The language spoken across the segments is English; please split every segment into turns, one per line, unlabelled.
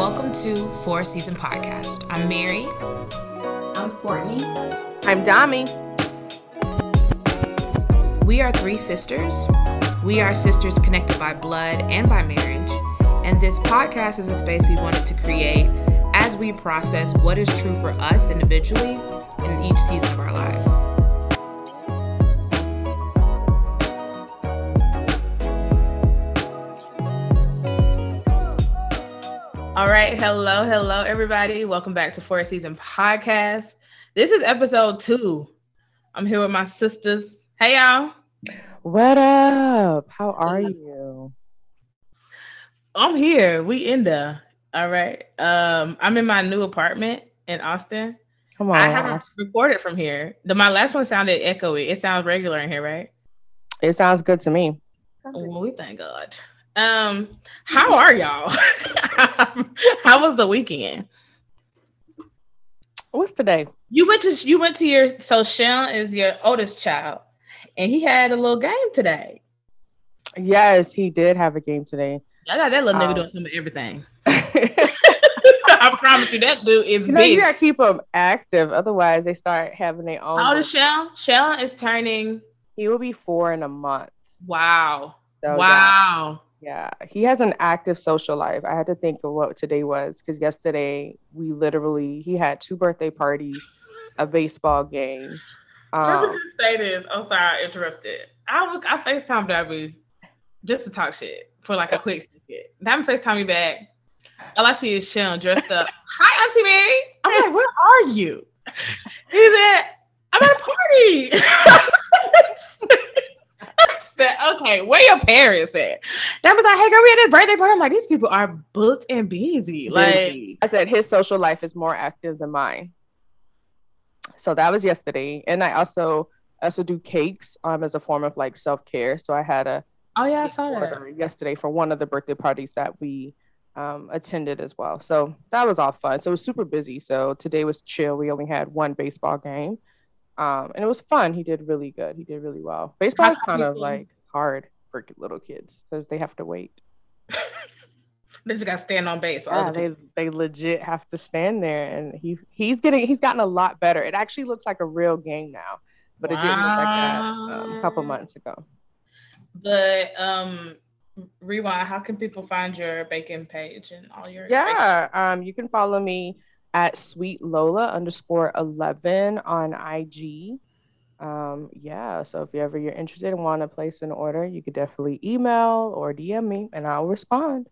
welcome to Four Season Podcast. I'm Mary.
I'm Courtney.
I'm Dami.
We are three sisters. We are sisters connected by blood and by marriage. And this podcast is a space we wanted to create as we process what is true for us individually in each season of our
right. Hello, hello, everybody. Welcome back to Four Season Podcast. This is episode two. I'm here with my sisters. Hey, y'all.
What up? How are you?
I'm here. We in there. All right. Um, I'm in my new apartment in Austin.
Come on.
I haven't recorded from here. The my last one sounded echoey. It sounds regular in here, right?
It sounds good to me.
Well, we thank God. Um, how are y'all? how was the weekend?
What's today?
You went to you went to your so Sean is your oldest child, and he had a little game today.
Yes, he did have a game today.
I got that little nigga
Um,
doing some of everything. I promise you, that dude is
You know, you gotta keep them active, otherwise they start having their own.
How old is Sean? Sean is turning.
He will be four in a month.
Wow.
So,
wow.
Yeah, he has an active social life. I had to think of what today was because yesterday we literally he had two birthday parties, a baseball game.
Let me
Um,
just say this. I'm sorry I interrupted. I would I FaceTime Dami just to talk shit for like a quick second. Dami FaceTime me back. All I see is Sean dressed up. Hi, Auntie Mary. I'm like, where are you? He said, I'm at a party. I said, okay, where your parents at? That was like, hey girl, we had this birthday party. I'm like, these people are booked and busy. Like.
I said his social life is more active than mine. So that was yesterday, and I also also do cakes um as a form of like self care. So I had a
oh yeah, I saw that.
yesterday for one of the birthday parties that we um, attended as well. So that was all fun. So it was super busy. So today was chill. We only had one baseball game, um, and it was fun. He did really good. He did really well. Baseball
How
is kind of like hard for little kids because they have to wait.
They just got to stand on base.
Yeah,
people-
they they legit have to stand there, and he he's getting he's gotten a lot better. It actually looks like a real game now, but it didn't look like that um, a couple months ago.
But um, rewind. How can people find your bacon page and all your?
Yeah, um, you can follow me at sweet Lola underscore eleven on IG. Um, yeah, so if you ever you're interested and want to place an order, you could definitely email or DM me, and I'll respond.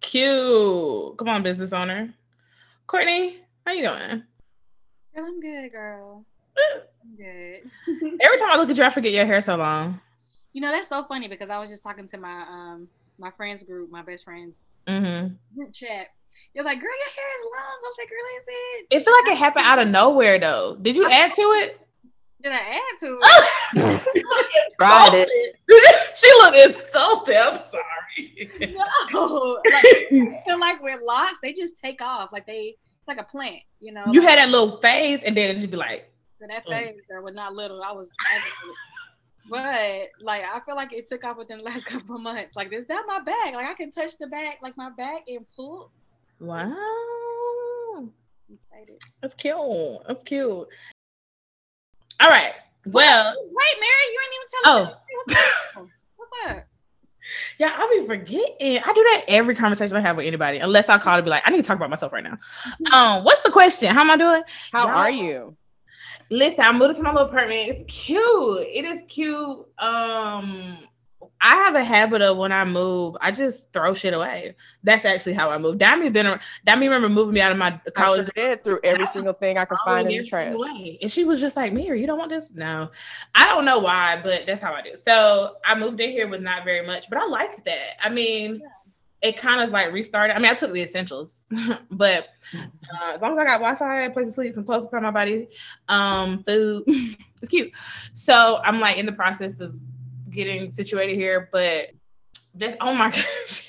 Cute. Come on, business owner. Courtney, how you doing?
Girl, I'm good, girl. I'm good.
Every time I look at you, I forget your hair so long.
you know, that's so funny because I was just talking to my um my friends group, my best friends
Mm-hmm.
group chat. They're like, girl, your hair is long. I was like, girl, is it?
It feel like it happened out of nowhere though. Did you add to it?
Did I add to it?
Tried it.
she looked insulted. I'm sorry.
no. Like, I feel like with locks, they just take off. Like they it's like a plant, you know.
You had that little phase, and then it just be like,
So that phase, girl, was not little. I was, but like I feel like it took off within the last couple of months. Like this, that my back. Like I can touch the back, like my back, and pull.
Wow.
I'm excited.
That's cute. That's cute. All right. Well,
Wait, Mary, you ain't even tell us.
Oh.
What's up? What's up?
yeah, I'll be forgetting. I do that every conversation I have with anybody, unless I call to be like, I need to talk about myself right now. Um, what's the question? How am I doing?
How
Y'all-
are you?
Listen, I moved to my little apartment. It's cute. It is cute. Um, I have a habit of when I move, I just throw shit away. That's actually how I move. Dami been. Dami remember moving me out of my
I
college
sure did through every single thing I could find in the trash.
Away. And she was just like, Mary, you don't want this? No. I don't know why, but that's how I do. So I moved in here with not very much, but I like that. I mean, it kind of like restarted. I mean, I took the essentials, but uh, as long as I got Wi-Fi, a place to sleep, some clothes to put on my body, um, food, it's cute. So I'm like in the process of getting situated here, but this, oh my gosh.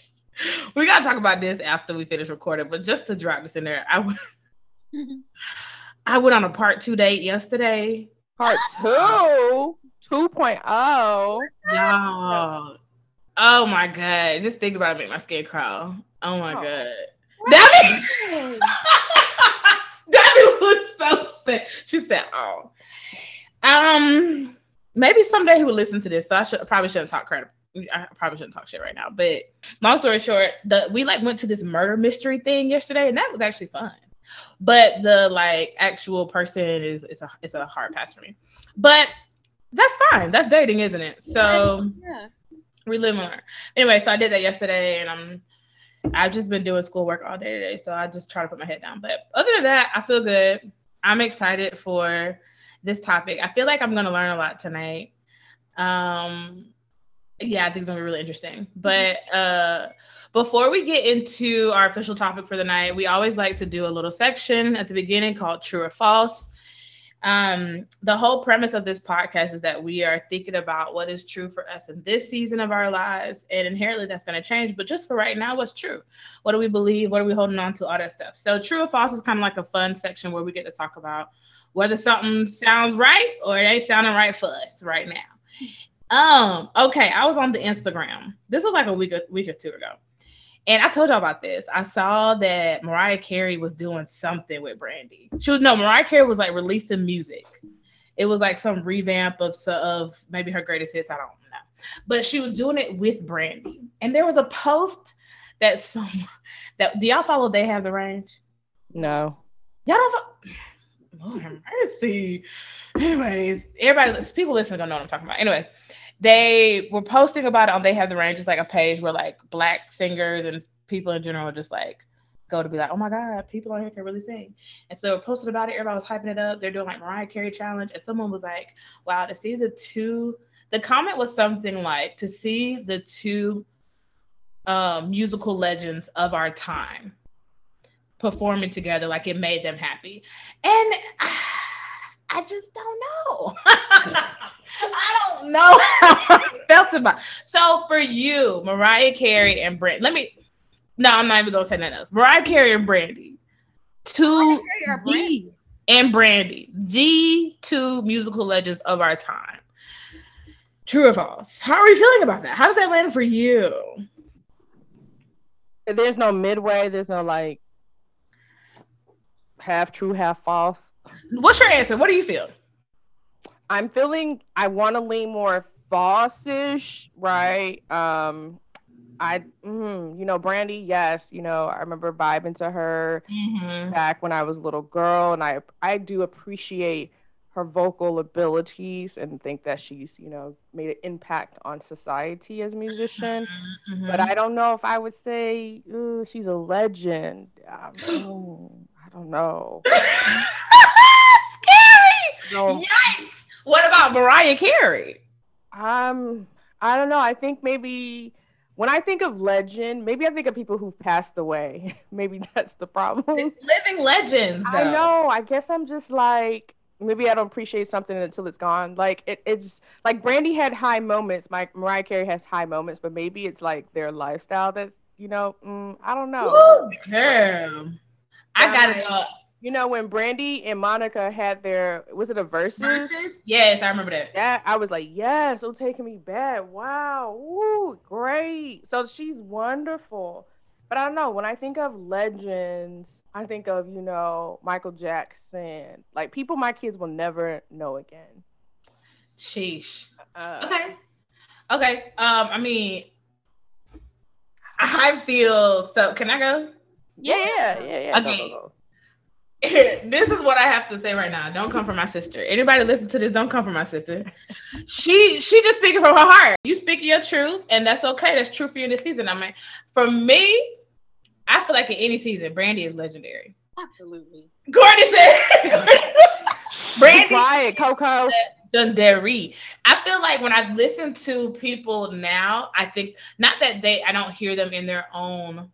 We gotta talk about this after we finish recording, but just to drop this in there, I went- I went on a part two date yesterday.
Part two, 2.0.
Y'all. Oh my god. Just think about it make my skin crawl. Oh my
Oh.
god. Debbie, Debbie looks so sick. She said, "Oh, um, maybe someday he would listen to this. So I should probably shouldn't talk crap. I probably shouldn't talk shit right now. But long story short, the we like went to this murder mystery thing yesterday, and that was actually fun. But the like actual person is it's a it's a hard pass for me. But that's fine. That's dating, isn't it? So
Yeah.
we live learn. Anyway, so I did that yesterday, and I'm I've just been doing schoolwork all day today, so I just try to put my head down. But other than that, I feel good. I'm excited for this topic. I feel like I'm gonna learn a lot tonight. Um, yeah, I think it's gonna be really interesting. But uh, before we get into our official topic for the night, we always like to do a little section at the beginning called True or False. Um, the whole premise of this podcast is that we are thinking about what is true for us in this season of our lives, and inherently that's going to change. But just for right now, what's true? What do we believe? What are we holding on to? All that stuff. So, true or false is kind of like a fun section where we get to talk about whether something sounds right or it ain't sounding right for us right now. Um, okay, I was on the Instagram. This was like a week, a week or two ago. And I told y'all about this. I saw that Mariah Carey was doing something with Brandy. She was no Mariah Carey was like releasing music. It was like some revamp of so- of maybe her greatest hits. I don't know, but she was doing it with Brandy. And there was a post that some that do y'all follow? They have the range.
No.
Y'all don't. Fo- Lord have mercy. Anyways, everybody, people listening don't know what I'm talking about. Anyway, they were posting about it on They Have the Range, just like a page where like black singers and people in general just like go to be like, oh my God, people on here can really sing. And so posting about it. Everybody was hyping it up. They're doing like Mariah Carey challenge. And someone was like, wow, to see the two, the comment was something like to see the two um, musical legends of our time performing together, like it made them happy. And I just don't know. I don't know how I felt about. So for you, Mariah Carey and Brandy, let me. No, I'm not even gonna say nothing else. Mariah Carey and Brandy, two
Carey or
the-
Brandy?
and Brandy, the two musical legends of our time. True or false? How are you feeling about that? How does that land for you?
There's no midway. There's no like half true, half false.
What's your answer? What do you feel?
I'm feeling I want to lean more false-ish, right? Um, I, mm, you know, Brandy, yes, you know, I remember vibing to her
Mm-hmm.
back when I was a little girl, and I, I do appreciate her vocal abilities and think that she's, you know, made an impact on society as a musician.
Mm-hmm.
But I don't know if I would say "Ooh, she's a legend. Um, don't know.
Scary!
No.
Yikes! What about Mariah Carey?
Um, I don't know. I think maybe when I think of legend, maybe I think of people who've passed away. maybe that's the problem.
Living legends.
I know. I guess I'm just like maybe I don't appreciate something until it's gone. Like it, it's like Brandy had high moments. My Mariah Carey has high moments, but maybe it's like their lifestyle that's you know. Mm, I don't know.
Woo, girl. I gotta
Right.
go.
You know when Brandy and Monica had their was it a versus?
Versus? Yes, I remember that.
That I was like, yes, it'll taking me back. Wow, woo, great. So she's wonderful. But I don't know. When I think of legends, I think of you know Michael Jackson, like people my kids will never know again.
Sheesh.
Uh,
Okay. Okay. Um, I mean, I feel so. Can I go?
Yeah, yeah, yeah, yeah.
Okay.
go, go.
this is what I have to say right now. Don't come for my sister. Anybody listen to this? Don't come for my sister. She she just speaking from her heart. You speak your truth, and that's okay. That's true for you this season. I mean, for me, I feel like in any season, Brandy is legendary.
Absolutely.
Courtney said,
Be
Brandy
quiet, Coco.
legendary. I feel like when I listen to people now, I think not that they I don't hear them in their own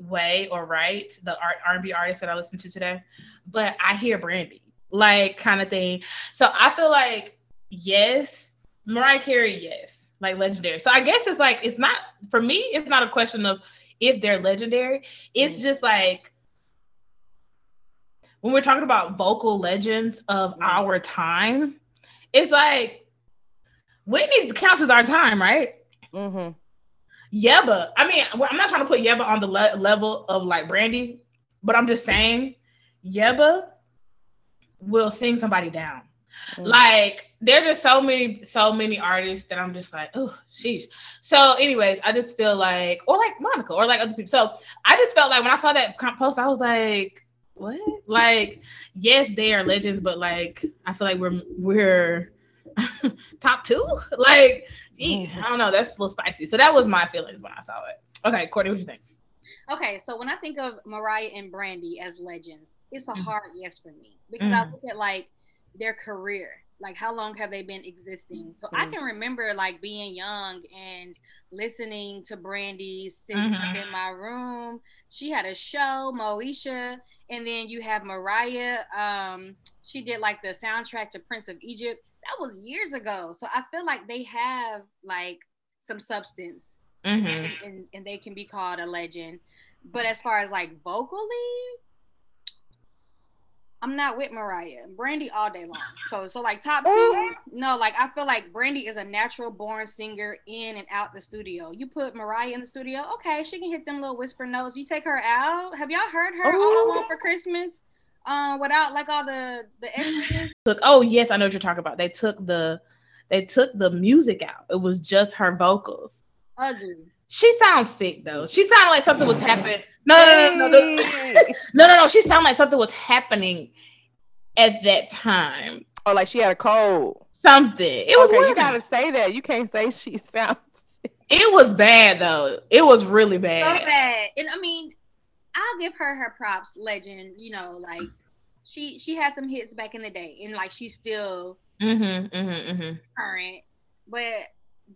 way or right the art R&B artists that I listen to today, but I hear Brandy like kind of thing. So I feel like yes, Mariah Carey, yes, like legendary. So I guess it's like it's not for me. It's not a question of if they're legendary. It's just like when we're talking about vocal legends of
Mm.
our time, it's like Whitney counts as our time, right?
Mm-hmm.
Yebba. I mean, I'm not trying to put Yebba on the le- level of like Brandy, but I'm just saying Yebba will sing somebody down. Mm. Like there's just so many, so many artists that I'm just like, oh, sheesh. So, anyways, I just feel like, or like Monica, or like other people. So I just felt like when I saw that post, I was like, what? Like, yes, they are legends, but like I feel like we're we're top two. Like, I don't know. That's a little spicy. So that was my feelings when I saw it. Okay, Courtney, what you think?
Okay, so when I think of Mariah and Brandy as legends, it's a mm-hmm. hard yes for me because mm-hmm. I look at like their career like how long have they been existing so mm-hmm. i can remember like being young and listening to brandy sitting mm-hmm. in my room she had a show moesha and then you have mariah um she did like the soundtrack to prince of egypt that was years ago so i feel like they have like some substance mm-hmm. and, and, and they can be called a legend but as far as like vocally I'm not with Mariah. Brandy all day long. So so like top two. No, like I feel like Brandy is a natural born singer in and out the studio. You put Mariah in the studio, okay, she can hit them little whisper notes. You take her out. Have y'all heard her Ooh. all I want for Christmas? Um, without like all the the extras.
Look, oh yes, I know what you're talking about. They took the they took the music out. It was just her vocals. Ugly. She sounds sick though. She sounded like something was happening. No, no, no, no, no, no, no, no. She sounded like something was happening at that time.
Oh, like she had a cold.
Something. It was.
Okay, weird. you gotta say that. You can't say she sounds. Sick.
It was bad though. It was really bad.
So bad, and I mean, I'll give her her props. Legend, you know, like she she had some hits back in the day, and like she's still mm-hmm, mm-hmm, mm-hmm. current. But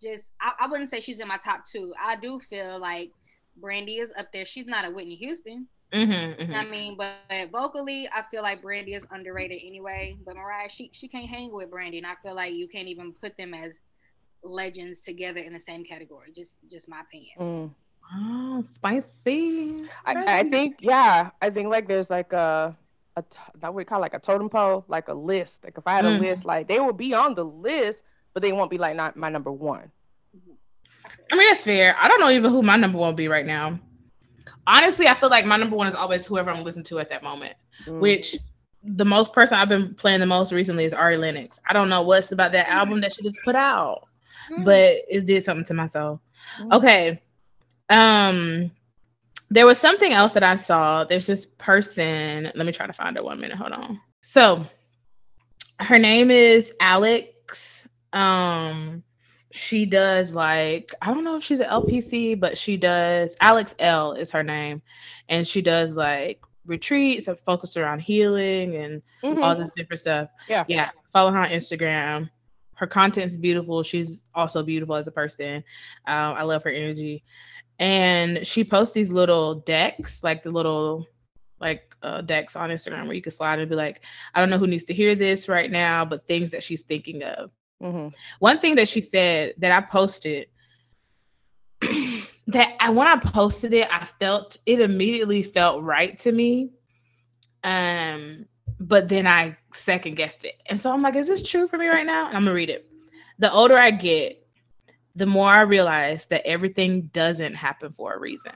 just, I, I wouldn't say she's in my top two. I do feel like Brandy is up there. She's not a Whitney Houston. Mm-hmm, mm-hmm. I mean, but, but, vocally, I feel like Brandy is underrated anyway. But Mariah, she she can't hang with Brandy, and I feel like you can't even put them as legends together in the same category. Just just my opinion.
Mm. Oh, spicy.
I, I think yeah. I think like there's like a a that we call like a totem pole, like a list. Like if I had a mm. list, like they will be on the list, but they won't be like not my number one.
I mean, that's fair. I don't know even who my number one will be right now. Honestly, I feel like my number one is always whoever I'm listening to at that moment, mm. which the most person I've been playing the most recently is Ari Lennox. I don't know what's about that album that she just put out, mm. but it did something to my soul. Mm. Okay. Um, there was something else that I saw. There's this person. Let me try to find her one minute. Hold on. So her name is Alex. Um, she does like I don't know if she's an LPC, but she does Alex L is her name, and she does like retreats and focused around healing and mm-hmm. all this different stuff.
Yeah,
yeah. Follow her on Instagram. Her content's beautiful. She's also beautiful as a person. Um, I love her energy, and she posts these little decks, like the little like uh, decks on Instagram where you can slide and be like, I don't know who needs to hear this right now, but things that she's thinking of. Mm-hmm. One thing that she said that I posted that I when I posted it, I felt it immediately felt right to me. Um, but then I second guessed it. And so I'm like, is this true for me right now? And I'm gonna read it. The older I get, the more I realize that everything doesn't happen for a reason.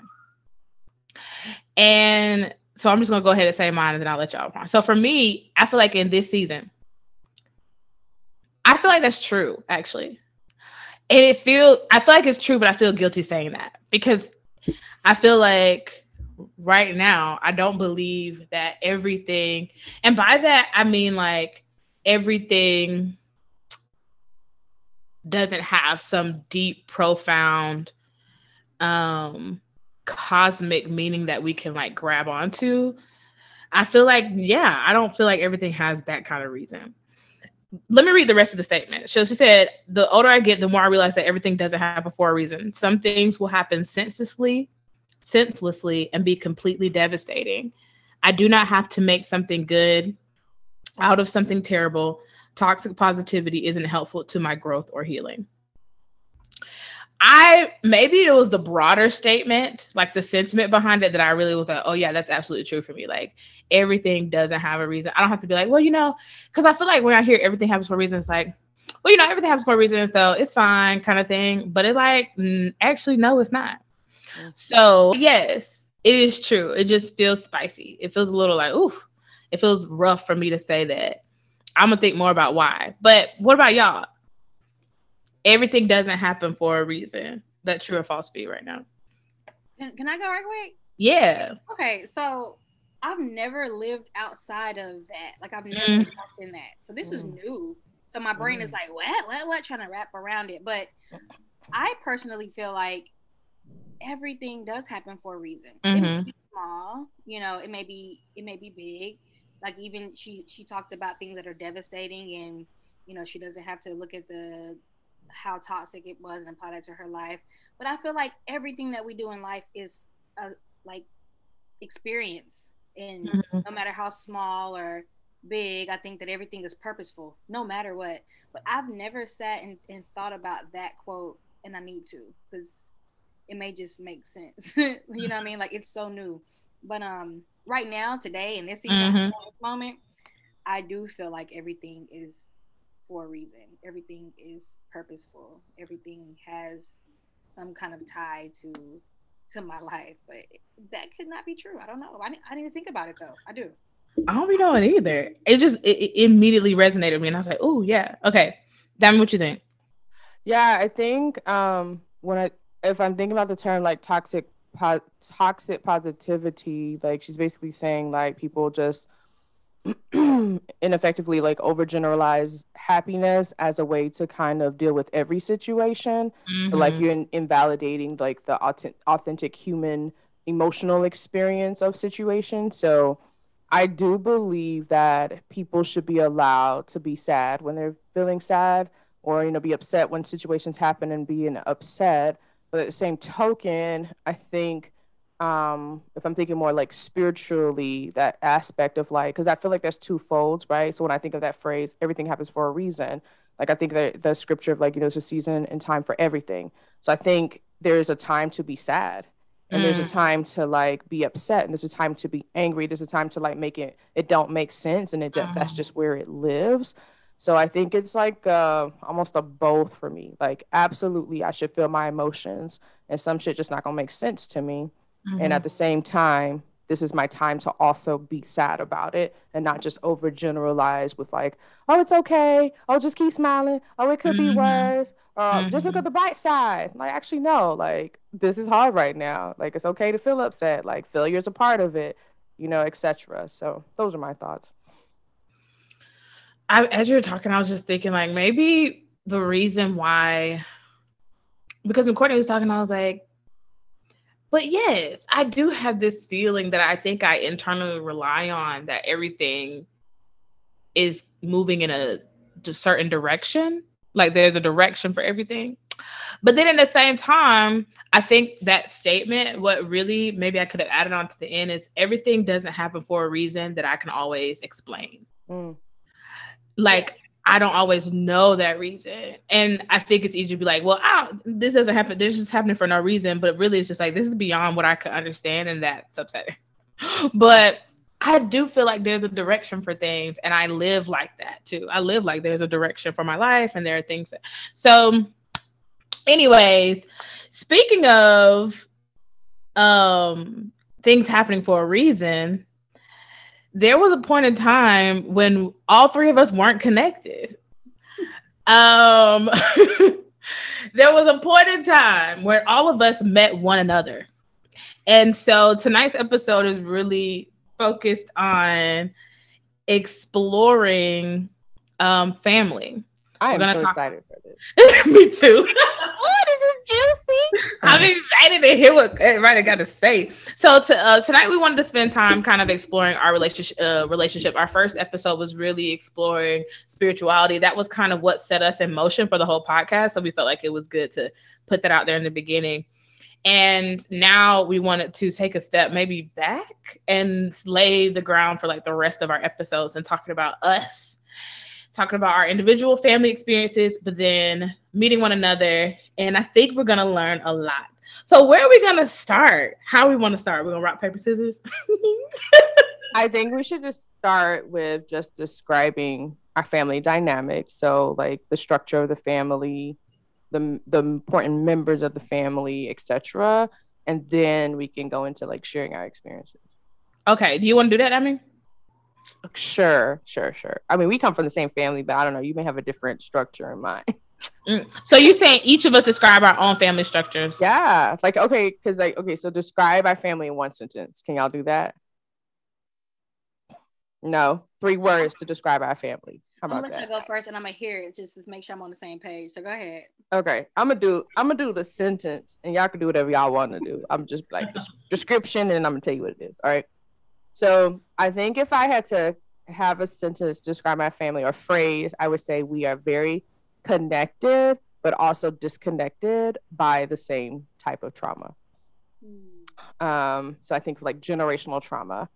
And so I'm just gonna go ahead and say mine and then I'll let y'all. So for me, I feel like in this season, I feel like that's true, actually. And it feel I feel like it's true, but I feel guilty saying that because I feel like right now I don't believe that everything, and by that I mean like everything doesn't have some deep, profound, um, cosmic meaning that we can like grab onto. I feel like, yeah, I don't feel like everything has that kind of reason let me read the rest of the statement. So she said, The older I get, the more I realize that everything doesn't happen for a reason. Some things will happen senselessly, senselessly, and be completely devastating. I do not have to make something good out of something terrible. Toxic positivity isn't helpful to my growth or healing. I maybe it was the broader statement, like the sentiment behind it, that I really was like, oh yeah, that's absolutely true for me. Like everything doesn't have a reason. I don't have to be like, well, you know, because I feel like when I hear everything happens for a reason, it's like, well, you know, everything happens for a reason, so it's fine, kind of thing. But it's like, actually, no, it's not. Mm. So yes, it is true. It just feels spicy. It feels a little like, oof. It feels rough for me to say that. I'm gonna think more about why. But what about y'all? Everything doesn't happen for a reason. That true or false you right now?
Can, can I go right quick?
Yeah.
Okay, so I've never lived outside of that. Like I've never mm. walked in that. So this mm. is new. So my brain mm. is like, what, what, what, trying to wrap around it. But I personally feel like everything does happen for a reason. Mm-hmm. It may be small, you know, it may be, it may be big. Like even she she talked about things that are devastating, and you know she doesn't have to look at the how toxic it was and apply that to her life. But I feel like everything that we do in life is a like experience and mm-hmm. no matter how small or big, I think that everything is purposeful, no matter what. But I've never sat and, and thought about that quote, and I need to because it may just make sense. you know what I mean? Like it's so new. But um, right now, today, in this season, mm-hmm. moment, I do feel like everything is for a reason. Everything is purposeful. Everything has some kind of tie to to my life, but that could not be true. I don't know. I, I didn't even think about it though. I do.
I don't be knowing either. It just it, it immediately resonated with me, and I was like, "Oh yeah, okay." Damn, what you think?
Yeah, I think um when I if I'm thinking about the term like toxic po- toxic positivity, like she's basically saying like people just ineffectively like overgeneralize happiness as a way to kind of deal with every situation. Mm-hmm. So like mm-hmm. you're in- invalidating like the authentic, authentic human emotional experience of situations. So I do believe that people should be allowed to be sad when they're feeling sad or you know be upset when situations happen and being upset. But at the same token, I think um if i'm thinking more like spiritually that aspect of like because i feel like there's two folds right so when i think of that phrase everything happens for a reason like i think that the scripture of like you know it's a season and time for everything so i think there's a time to be sad and mm. there's a mm. time to like be upset and there's a time to be angry there's a time to like make it it don't make sense and it just, that's mm. just where it lives so i think it's like uh, almost a both for me like absolutely i should feel my emotions and some shit just not gonna make sense to me Mm-hmm. And at mm-hmm. the same time, this is my time to also be sad about it and not just overgeneralize with like, oh, it's okay. Oh, just keep smiling. Oh, it could mm-hmm. be worse. Or mm-hmm. just look at the bright side. Like, actually, no. Like, this is hard right now. Like, it's okay to feel upset. Like, failure is a part of it. You know, etc. So those are my thoughts.
I, as you were talking, I was just thinking like maybe the reason why, because when Courtney was talking, I was like, but yes, I do have this feeling that I think I internally rely on that everything is moving in a certain direction. Like there's a direction for everything. But then at the same time, I think that statement, what really maybe I could have added on to the end is everything doesn't happen for a reason that I can always explain. Mm. Like I don't always know that reason. And I think it's easy to be like, well, this doesn't happen. This is happening for no reason. But really, it's just like, this is beyond what I could understand. And that's upsetting. but I do feel like there's a direction for things. And I live like that too. I live like there's a direction for my life. And there are things. That... So, anyways, speaking of um, things happening for a reason, there was a point in time when all three of us weren't connected. um, there was a point in time where all of us met one another. And so tonight's episode is really focused on exploring um, family.
I am so talk- excited for
this. Me too.
oh, this is juicy.
I'm excited to hear what everybody got to say. So to, uh, tonight we wanted to spend time kind of exploring our relationship. Uh, relationship. Our first episode was really exploring spirituality. That was kind of what set us in motion for the whole podcast. So we felt like it was good to put that out there in the beginning. And now we wanted to take a step maybe back and lay the ground for like the rest of our episodes and talking about us talking about our individual family experiences, but then meeting one another. And I think we're going to learn a lot. So, where are we going to start? How we want to start? We're going to rock, paper, scissors?
I think we should just start with just describing our family dynamic. So like the structure of the family, the the important members of the family, etc. And then we can go into like sharing our experiences.
Okay. Do you want to do that, I mean?
Sure, sure, sure. I mean, we come from the same family, but I don't know. You may have a different structure in mind.
Mm. So you're saying each of us describe our own family structures?
Yeah. Like, okay, because like, okay, so describe our family in one sentence. Can y'all do that? No, three words to describe our family. How about
I'm gonna
that?
go first, and I'm gonna hear it just to make sure I'm on the same page. So go ahead.
Okay, I'm gonna do. I'm gonna do the sentence, and y'all can do whatever y'all want to do. I'm just like description, and I'm gonna tell you what it is. All right. So I think if I had to have a sentence to describe my family or phrase, I would say we are very connected, but also disconnected by the same type of trauma. Um, so I think like generational trauma.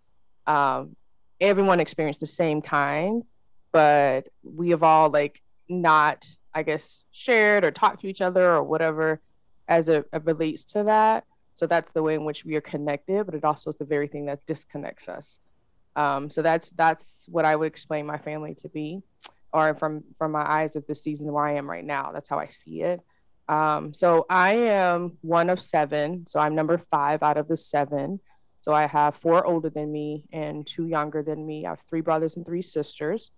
Um, everyone experienced the same kind, but we have all like not, I guess, shared or talked to each other or whatever as it, it relates to that. So that's the way in which we are connected, but it also is the very thing that disconnects us. Um, so that's that's what I would explain my family to be, or from from my eyes of the season where I am right now. That's how I see it. Um, so I am one of seven. So I'm number five out of the seven. So I have four older than me and two younger than me. I have three brothers and three sisters.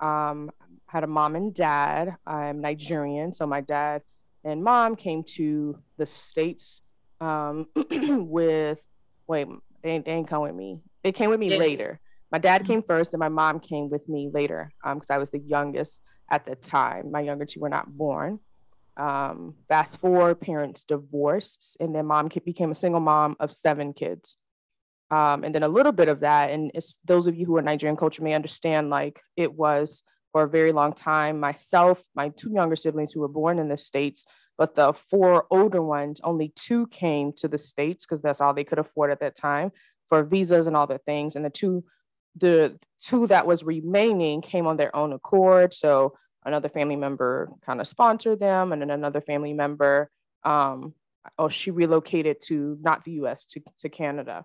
Um, had a mom and dad. I'm Nigerian, so my dad and mom came to the states um, with. Wait, they, they didn't come with me. They came with me
Yes.
later. My dad came first, and my mom came with me later because I was the youngest at the time. My younger two were not born. Um, fast forward, parents divorced, and then mom became a single mom of seven kids. Um, and then a little bit of that, and it's those of you who are Nigerian culture may understand, like it was for a very long time. Myself, my two younger siblings who were born in the States, but the four older ones, only two came to the States because that's all they could afford at that time for visas and all the things. And the two, the two that was remaining came on their own accord. So another family member kind of sponsored them, and then another family member, um, oh, she relocated to not the U.S. to to Canada.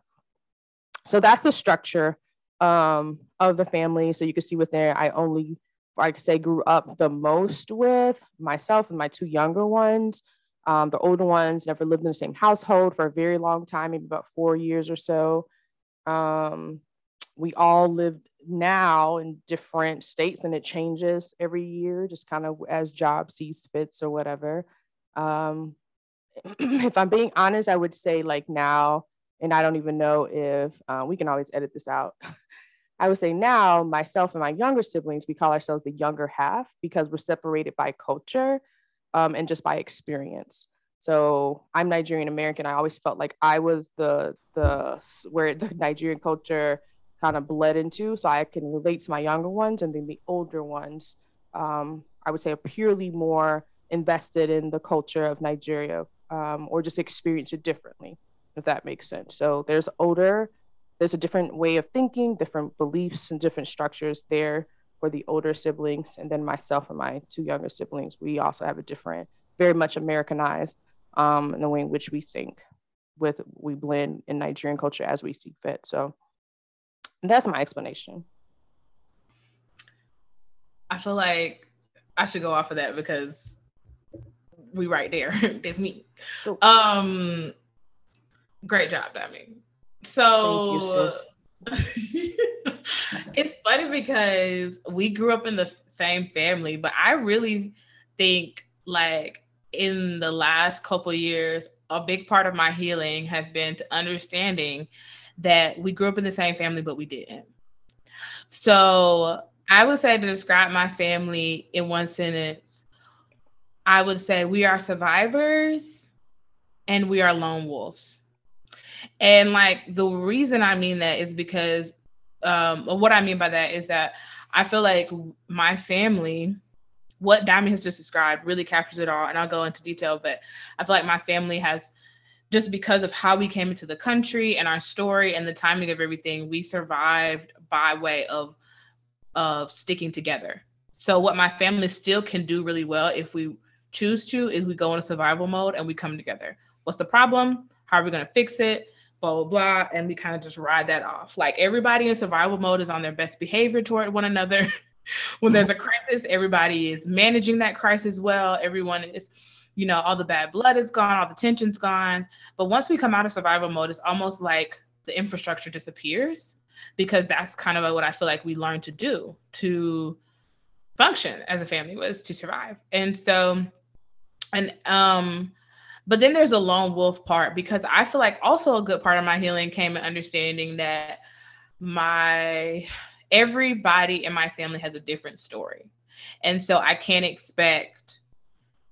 So that's the structure um, of the family. So you can see with there, I only, I could say, grew up the most with myself and my two younger ones. Um, the older ones never lived in the same household for a very long time, maybe about four years or so. Um, we all live now in different states and it changes every year, just kind of as job sees fits or whatever. Um, if I'm being honest, I would say like now, and I don't even know if uh, we can always edit this out. I would say now, myself and my younger siblings, we call ourselves the younger half because we're separated by culture um, and just by experience. So I'm Nigerian American. I always felt like I was the the where the Nigerian culture kind of bled into, so I can relate to my younger ones, and then the older ones, um, I would say, are purely more invested in the culture of Nigeria um, or just experience it differently, if that makes sense. So there's older, there's a different way of thinking, different beliefs, and different structures there for the older siblings, and then myself and my two younger siblings, we also have a different, very much Americanized um, in the way in which we think. With we blend in Nigerian culture as we see fit. So that's my explanation.
I feel like I should go off of that because we right there. That's me.
Cool.
Um great job, Dami. So
you,
it's funny because we grew up in the same family, but I really think like in the last couple years, a big part of my healing has been to understanding that we grew up in the same family, but we didn't. So I would say to describe my family in one sentence, I would say we are survivors and we are lone wolves. And like the reason I mean that is because um what I mean by that is that I feel like my family, what Diamond has just described, really captures it all. And I'll go into detail, but I feel like my family has just because of how we came into the country and our story and the timing of everything, we survived by way of of sticking together. So what my family still can do really well if we choose to is we go into survival mode and we come together. What's the problem? How are we going to fix it? Blah, blah, blah. And we kind of just ride that off. Like everybody in survival mode is on their best behavior toward one another. when there's a crisis, everybody is managing that crisis well. Everyone is, you know, all the bad blood is gone, all the tension's gone. But once we come out of survival mode, it's almost like the infrastructure disappears because that's kind of what I feel like we learned to do to function as a family was to survive. And so, and um, but then there's a lone wolf part because I feel like also a good part of my healing came in understanding that my everybody in my family has a different story. And so I can't expect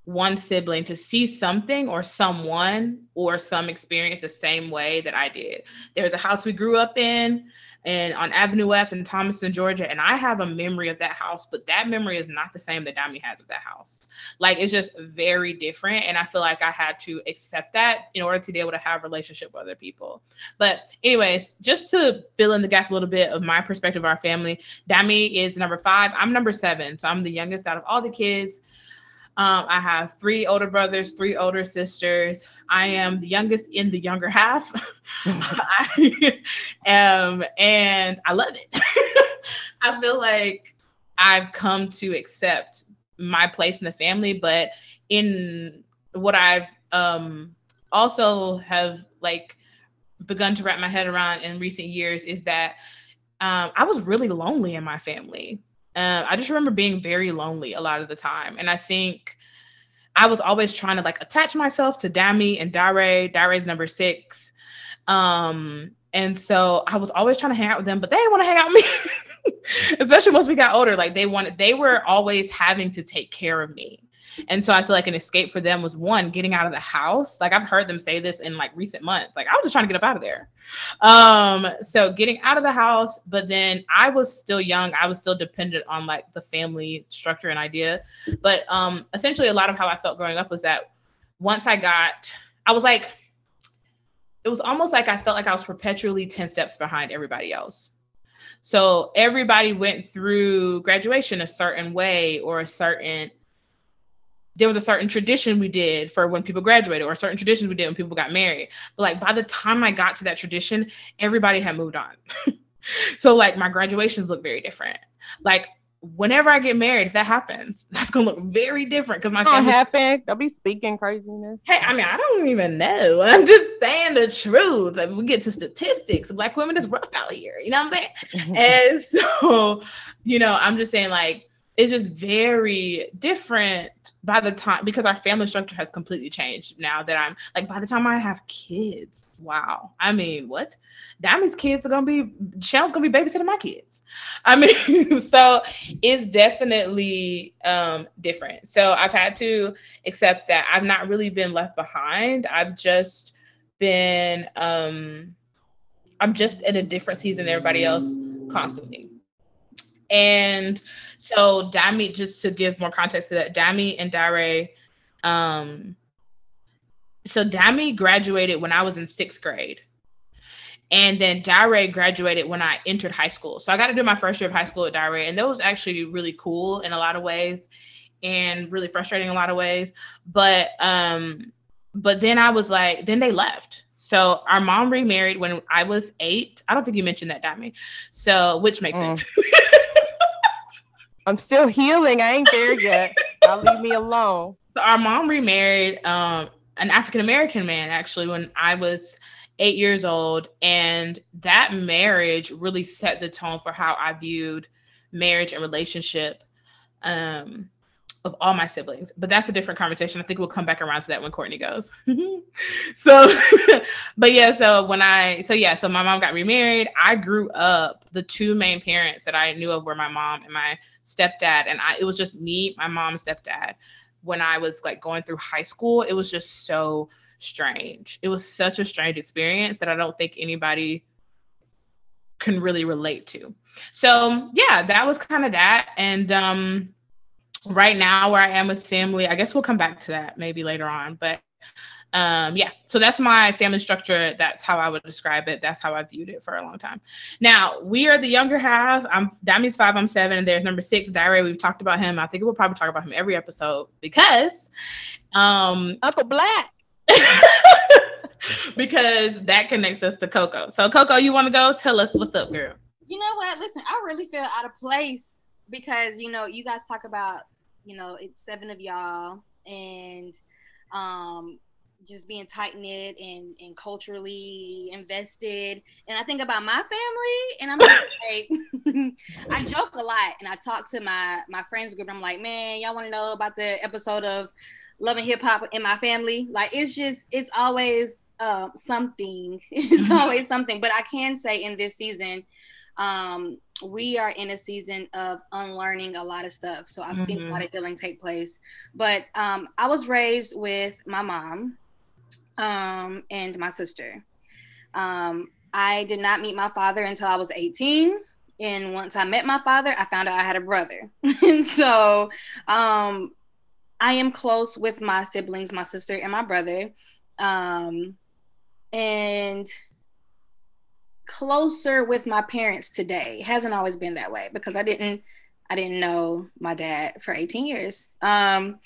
one sibling to see something or someone or some experience the same way that I did. There's a house we grew up in and on Avenue F in Thomaston, Georgia. And I have a memory of that house, but that memory is not the same that Dami has of that house. Like it's just very different. And I feel like I had to accept that in order to be able to have relationship with other people. But anyways, just to fill in the gap a little bit of my perspective of our family, Dami is number five. I'm number seven. So I'm the youngest out of all the kids. Um, I have three older brothers, three older sisters. I am the youngest in the younger half. I am, and I love it. I feel like I've come to accept my place in the family, but in what I've um, also have like begun to wrap my head around in recent years is that um, I was really lonely in my family. Uh, I just remember being very lonely a lot of the time. And I think I was always trying to like attach myself to Dami and Dare. Dare's number six. Um, and so I was always trying to hang out with them, but they didn't want to hang out with me. Especially once we got older. Like they wanted, they were always having to take care of me. And so I feel like an escape for them was one, getting out of the house. Like I've heard them say this in like recent months. Like I was just trying to get up out of there. Um, so getting out of the house, but then I was still young. I was still dependent on like the family structure and idea. But um essentially a lot of how I felt growing up was that once I got, I was like, it was almost like I felt like I was perpetually 10 steps behind everybody else. So everybody went through graduation a certain way or a certain there was a certain tradition we did for when people graduated or certain traditions we did when people got married. But like by the time I got to that tradition, everybody had moved on. so like my graduations look very different. Like whenever I get married, if that happens, that's gonna look very different because my
family happen. Don't be speaking craziness.
Hey, I mean, I don't even know. I'm just saying the truth. Like, we get to statistics. Black women is rough out here. You know what I'm saying? and so, you know, I'm just saying like it's just very different by the time because our family structure has completely changed now that I'm like by the time I have kids. Wow. I mean, what? Dami's kids are gonna be Shell's gonna be babysitting my kids. I mean, so it's definitely um different. So I've had to accept that I've not really been left behind. I've just been um I'm just in a different season than everybody else constantly. And so Dami, just to give more context to that, Dami and Dare, um, so Dami graduated when I was in sixth grade. And then Dare graduated when I entered high school. So I got to do my first year of high school at Dare. And that was actually really cool in a lot of ways and really frustrating in a lot of ways. But um, but then I was like, then they left. So our mom remarried when I was eight. I don't think you mentioned that, Dami. So which makes mm. sense.
I'm still healing. I ain't there yet. I'll leave me alone.
So our mom remarried um, an African American man actually when I was eight years old, and that marriage really set the tone for how I viewed marriage and relationship. Um, of all my siblings, but that's a different conversation. I think we'll come back around to that when Courtney goes. so, but yeah, so when I, so yeah, so my mom got remarried. I grew up, the two main parents that I knew of were my mom and my stepdad. And I, it was just me, my mom, stepdad. When I was like going through high school, it was just so strange. It was such a strange experience that I don't think anybody can really relate to. So yeah, that was kind of that. And, um, right now where I am with family, I guess we'll come back to that maybe later on. But um, yeah, so that's my family structure. That's how I would describe it. That's how I viewed it for a long time. Now we are the younger half. I'm Dami's five, I'm seven, and there's number six, Diary. We've talked about him. I think we'll probably talk about him every episode because um
Uncle Black.
because that connects us to Coco. So Coco, you want to go? Tell us what's up, girl.
You know what? Listen, I really feel out of place because you know you guys talk about you know it's seven of y'all and um just being tight knit and, and culturally invested. And I think about my family, and I'm like, I joke a lot, and I talk to my my friends group. I'm like, man, y'all want to know about the episode of Love and Hip Hop in my family? Like, it's just, it's always uh, something. it's always something. But I can say in this season, um, we are in a season of unlearning a lot of stuff. So I've mm-hmm. seen a lot mm-hmm. of healing take place. But um, I was raised with my mom um, and my sister. Um, I did not meet my father until I was 18. And once I met my father, I found out I had a brother. and so um, I am close with my siblings, my sister and my brother. Um, and closer with my parents today. It hasn't always been that way because I didn't I didn't know my dad for 18 years. Um,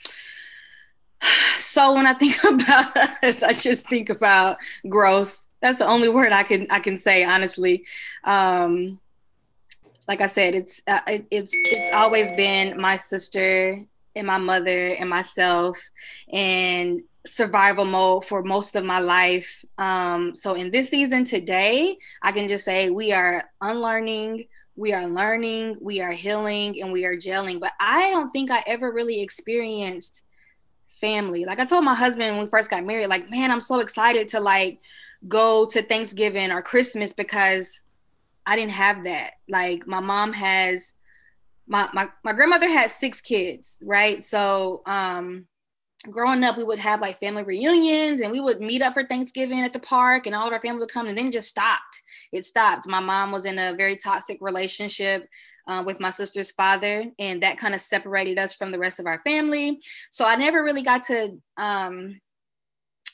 so when I think about us, I just think about growth. That's the only word I can I can say honestly. Um, like I said, it's uh, it, it's it's always been my sister and my mother and myself, and survival mode for most of my life. Um, so in this season today, I can just say we are unlearning, we are learning, we are healing, and we are gelling. But I don't think I ever really experienced family. Like I told my husband when we first got married, like, man, I'm so excited to like go to Thanksgiving or Christmas because I didn't have that. Like my mom has my my, my grandmother had six kids, right? So um growing up, we would have like family reunions and we would meet up for Thanksgiving at the park and all of our family would come and then it just stopped. It stopped. My mom was in a very toxic relationship uh, with my sister's father and that kind of separated us from the rest of our family. So I never really got to um,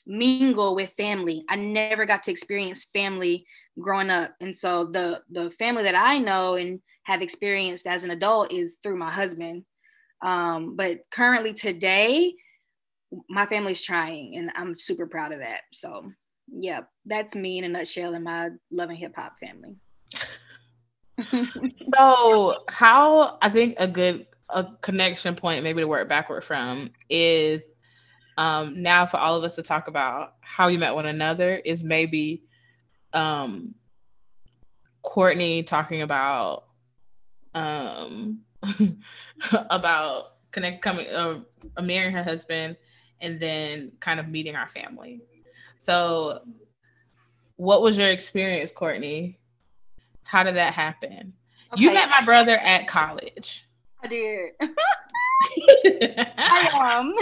mingle with family. I never got to experience family growing up. And so the the family that I know and have experienced as an adult is through my husband. Um, but currently today, my family's trying and I'm super proud of that. So yeah, that's me in a nutshell in my love and hip hop family.
so how I think a good a connection point maybe to work backward from is um now for all of us to talk about how you met one another is maybe um Courtney talking about um about connect coming uh, marrying her husband and then kind of meeting our family. So, what was your experience, Courtney? How did that happen? Okay. You met my brother at college.
I did. I um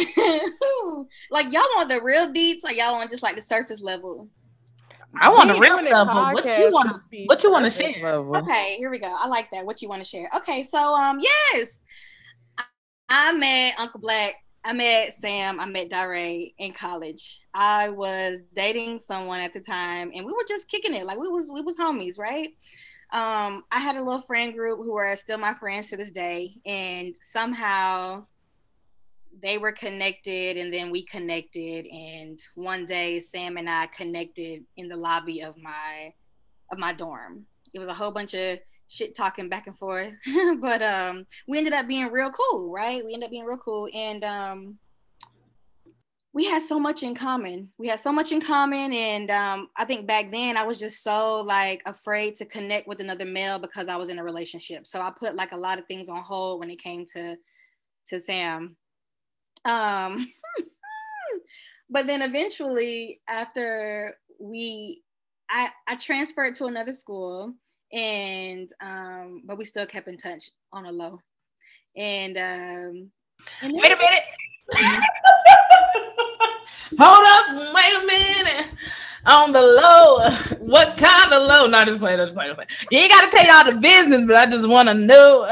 like y'all want the real deets or y'all want just like the surface level?
I want the real level. What you want? What you want to share?
Level. Okay, here we go. I like that. What you want to share? Okay, so um, yes, I met Uncle Black I met Sam, I met Dare in college. I was dating someone at the time and we were just kicking it. Like we was we was homies, right? Um, I had a little friend group who are still my friends to this day, and somehow they were connected and then we connected and one day Sam and I connected in the lobby of my of my dorm. It was a whole bunch of shit talking back and forth. but um we ended up being real cool, right? We ended up being real cool and um we had so much in common. We had so much in common and um I think back then I was just so like afraid to connect with another male because I was in a relationship. So I put like a lot of things on hold when it came to to Sam. Um but then eventually after we I I transferred to another school and um, but we still kept in touch on a low. And um, and
wait a minute. Hold up, wait a minute. On the low, what kind of low? Not just playing, just playing, just playing. You ain't gotta tell y'all the business, but I just want to know.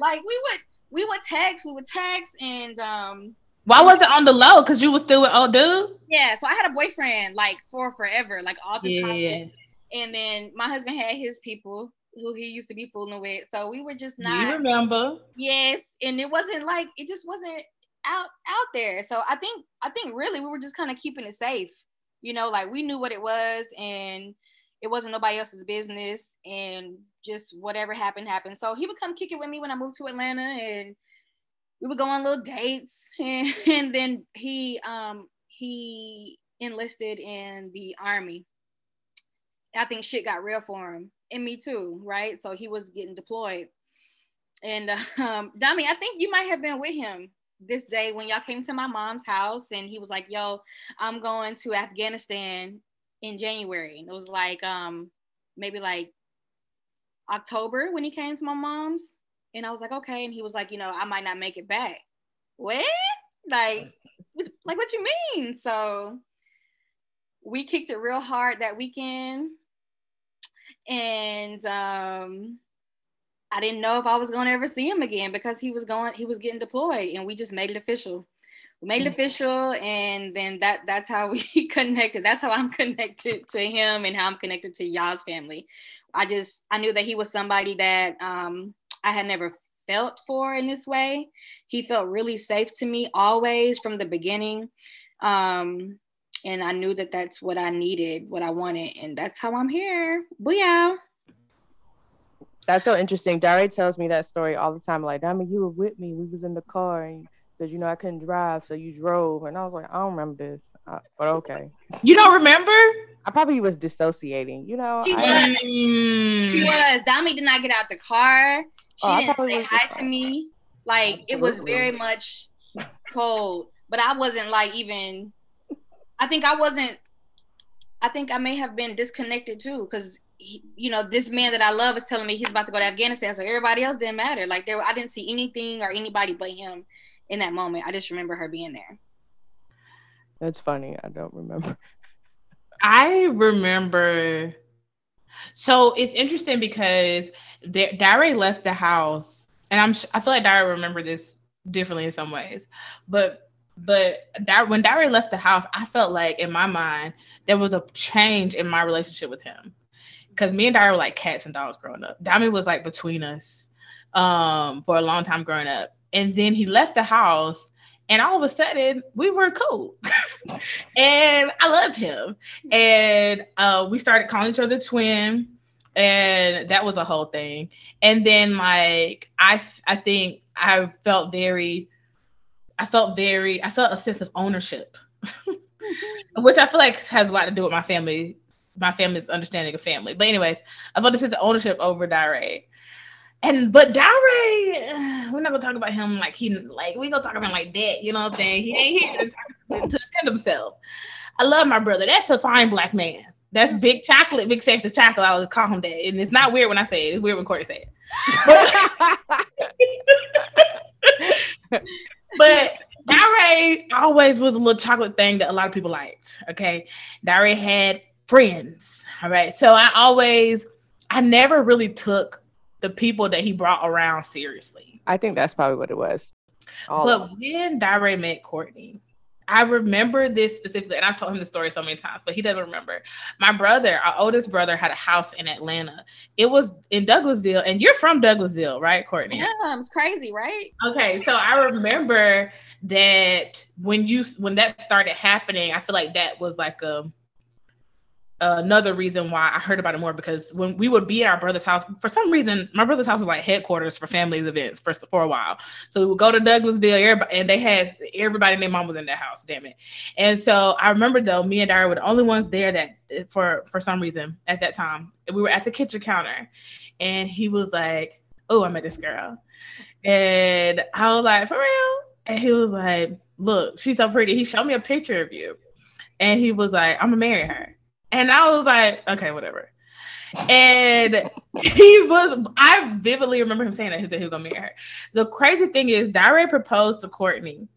Like we would, we would text, we would text, and um.
Why was it on the low? Cause you was still with old dude.
Yeah, so I had a boyfriend like for forever, like all the time. yeah. College. And then my husband had his people who he used to be fooling with. So we were just not.
You remember?
Yes, and it wasn't like it just wasn't out out there. So I think I think really we were just kind of keeping it safe. You know, like we knew what it was, and it wasn't nobody else's business and just whatever happened happened. So he would come kick it with me when I moved to Atlanta and we would go on little dates and, and then he um he enlisted in the army. I think shit got real for him and me too, right? So he was getting deployed. And um Dami, I think you might have been with him this day when y'all came to my mom's house and he was like, "Yo, I'm going to Afghanistan in January." And it was like um maybe like October when he came to my mom's. And I was like, "Okay." And he was like, "You know, I might not make it back." What? Like like what you mean? So we kicked it real hard that weekend. And um I didn't know if I was going to ever see him again because he was going, he was getting deployed, and we just made it official. We made it mm. official, and then that that's how we connected. That's how I'm connected to him, and how I'm connected to y'all's family. I just I knew that he was somebody that um, I had never felt for in this way. He felt really safe to me always from the beginning. Um, and I knew that that's what I needed, what I wanted, and that's how I'm here. Booyah.
That's so interesting. Dare tells me that story all the time. Like, I mean, you were with me. We was in the car, and because you know I couldn't drive, so you drove. And I was like, I don't remember this, uh, but okay.
You don't remember?
I probably was dissociating. You know,
he
I,
was. He was. Dami did not get out the car. She oh, didn't say hi to me. Like Absolutely. it was very much cold, but I wasn't like even. I think I wasn't. I think I may have been disconnected too, because you know, this man that I love is telling me he's about to go to Afghanistan, so everybody else didn't matter. Like there, I didn't see anything or anybody but him in that moment. I just remember her being there.
That's funny. I don't remember.
I remember. So it's interesting because Dare left the house, and I'm I feel like Dare remember this differently in some ways, but but when Dare left the house, I felt like in my mind there was a change in my relationship with him because me and Dara were like cats and dogs growing up. Dami was like between us um, for a long time growing up. And then he left the house, and all of a sudden we were cool. and I loved him. And uh, we started calling each other twin. And that was a whole thing. And then like I I think I felt very I felt very I felt a sense of ownership. Mm-hmm. which I feel like has a lot to do with my family my family's understanding of family. But anyways, I felt a sense of ownership over Dare. And but Dare, we're not gonna talk about him like he like we gonna talk about him like that, you know what I'm saying? He ain't here to, talk, to defend himself. I love my brother. That's a fine black man. That's big chocolate, big sexy chocolate. I would call him that. And it's not weird when I say it. It's weird when Corey say it. But, but Dare always was a little chocolate thing that a lot of people liked. Okay. Dare had friends. All right. So I always, I never really took the people that he brought around seriously.
I think that's probably what it was.
All but when Dare met Courtney, I remember this specifically, and I've told him the story so many times, but he doesn't remember. My brother, our oldest brother, had a house in Atlanta. It was in Douglasville, and you're from Douglasville, right, Courtney?
Yeah, it's crazy, right?
Okay, so I remember that when you when that started happening, I feel like that was like a another reason why I heard about it more because when we would be at our brother's house, for some reason, my brother's house was like headquarters for family events for, for a while. So we would go to Douglasville, and they had everybody and their mom was in that house, damn it. And so I remember though, me and Dara were the only ones there that for for some reason at that time. We were at the kitchen counter and he was like, Oh, I met this girl. And I was like, For real? And he was like, Look, she's so pretty. He showed me a picture of you. And he was like, I'm gonna marry her. And I was like, okay, whatever. And he was, I vividly remember him saying that he said he was gonna marry her. The crazy thing is, Dare proposed to Courtney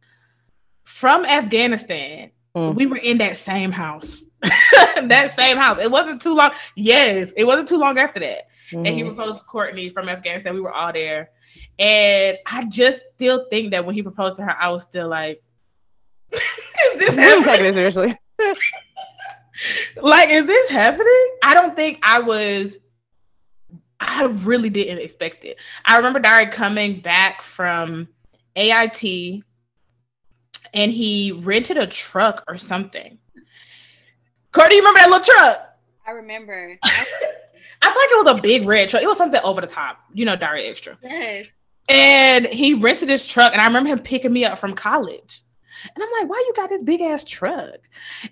from Afghanistan. Mm. We were in that same house. that same house. It wasn't too long. Yes, it wasn't too long after that. Mm. And he mm-hmm. proposed to Courtney from Afghanistan. We were all there. And I just still think that when he proposed to her, I was still like, is
this I'm taking it seriously
like, is this happening? I don't think I was. I really didn't expect it. I remember Dare coming back from AIT and he rented a truck or something. Courtney, you remember that little truck?
I remember.
I thought it was a big red truck. It was something over the top, you know, Diary Extra.
Yes.
And he rented this truck, and I remember him picking me up from college. And I'm like, why you got this big ass truck?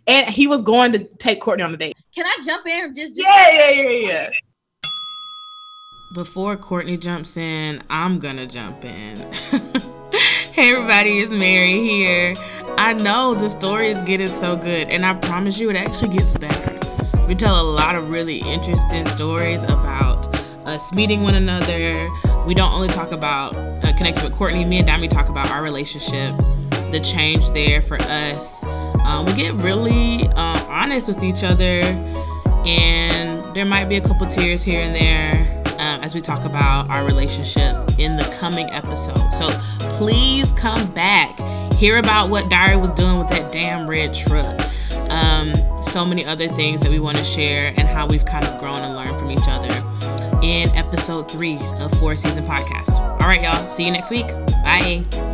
And he was going to take Courtney on a date.
Can I jump in? Just, just
yeah, yeah, yeah, yeah.
Before Courtney jumps in, I'm gonna jump in. hey everybody, it's Mary here. I know the story is getting so good, and I promise you it actually gets better. We tell a lot of really interesting stories about us meeting one another. We don't only talk about uh, connecting with Courtney, me and Dami talk about our relationship, the change there for us. Um, we get really uh, honest with each other, and there might be a couple tears here and there um, as we talk about our relationship in the coming episode. So please come back, hear about what Diary was doing with that damn red truck. Um, so many other things that we want to share and how we've kind of grown and learned from each other in episode three of Four Season Podcast. All right, y'all. See you next week. Bye.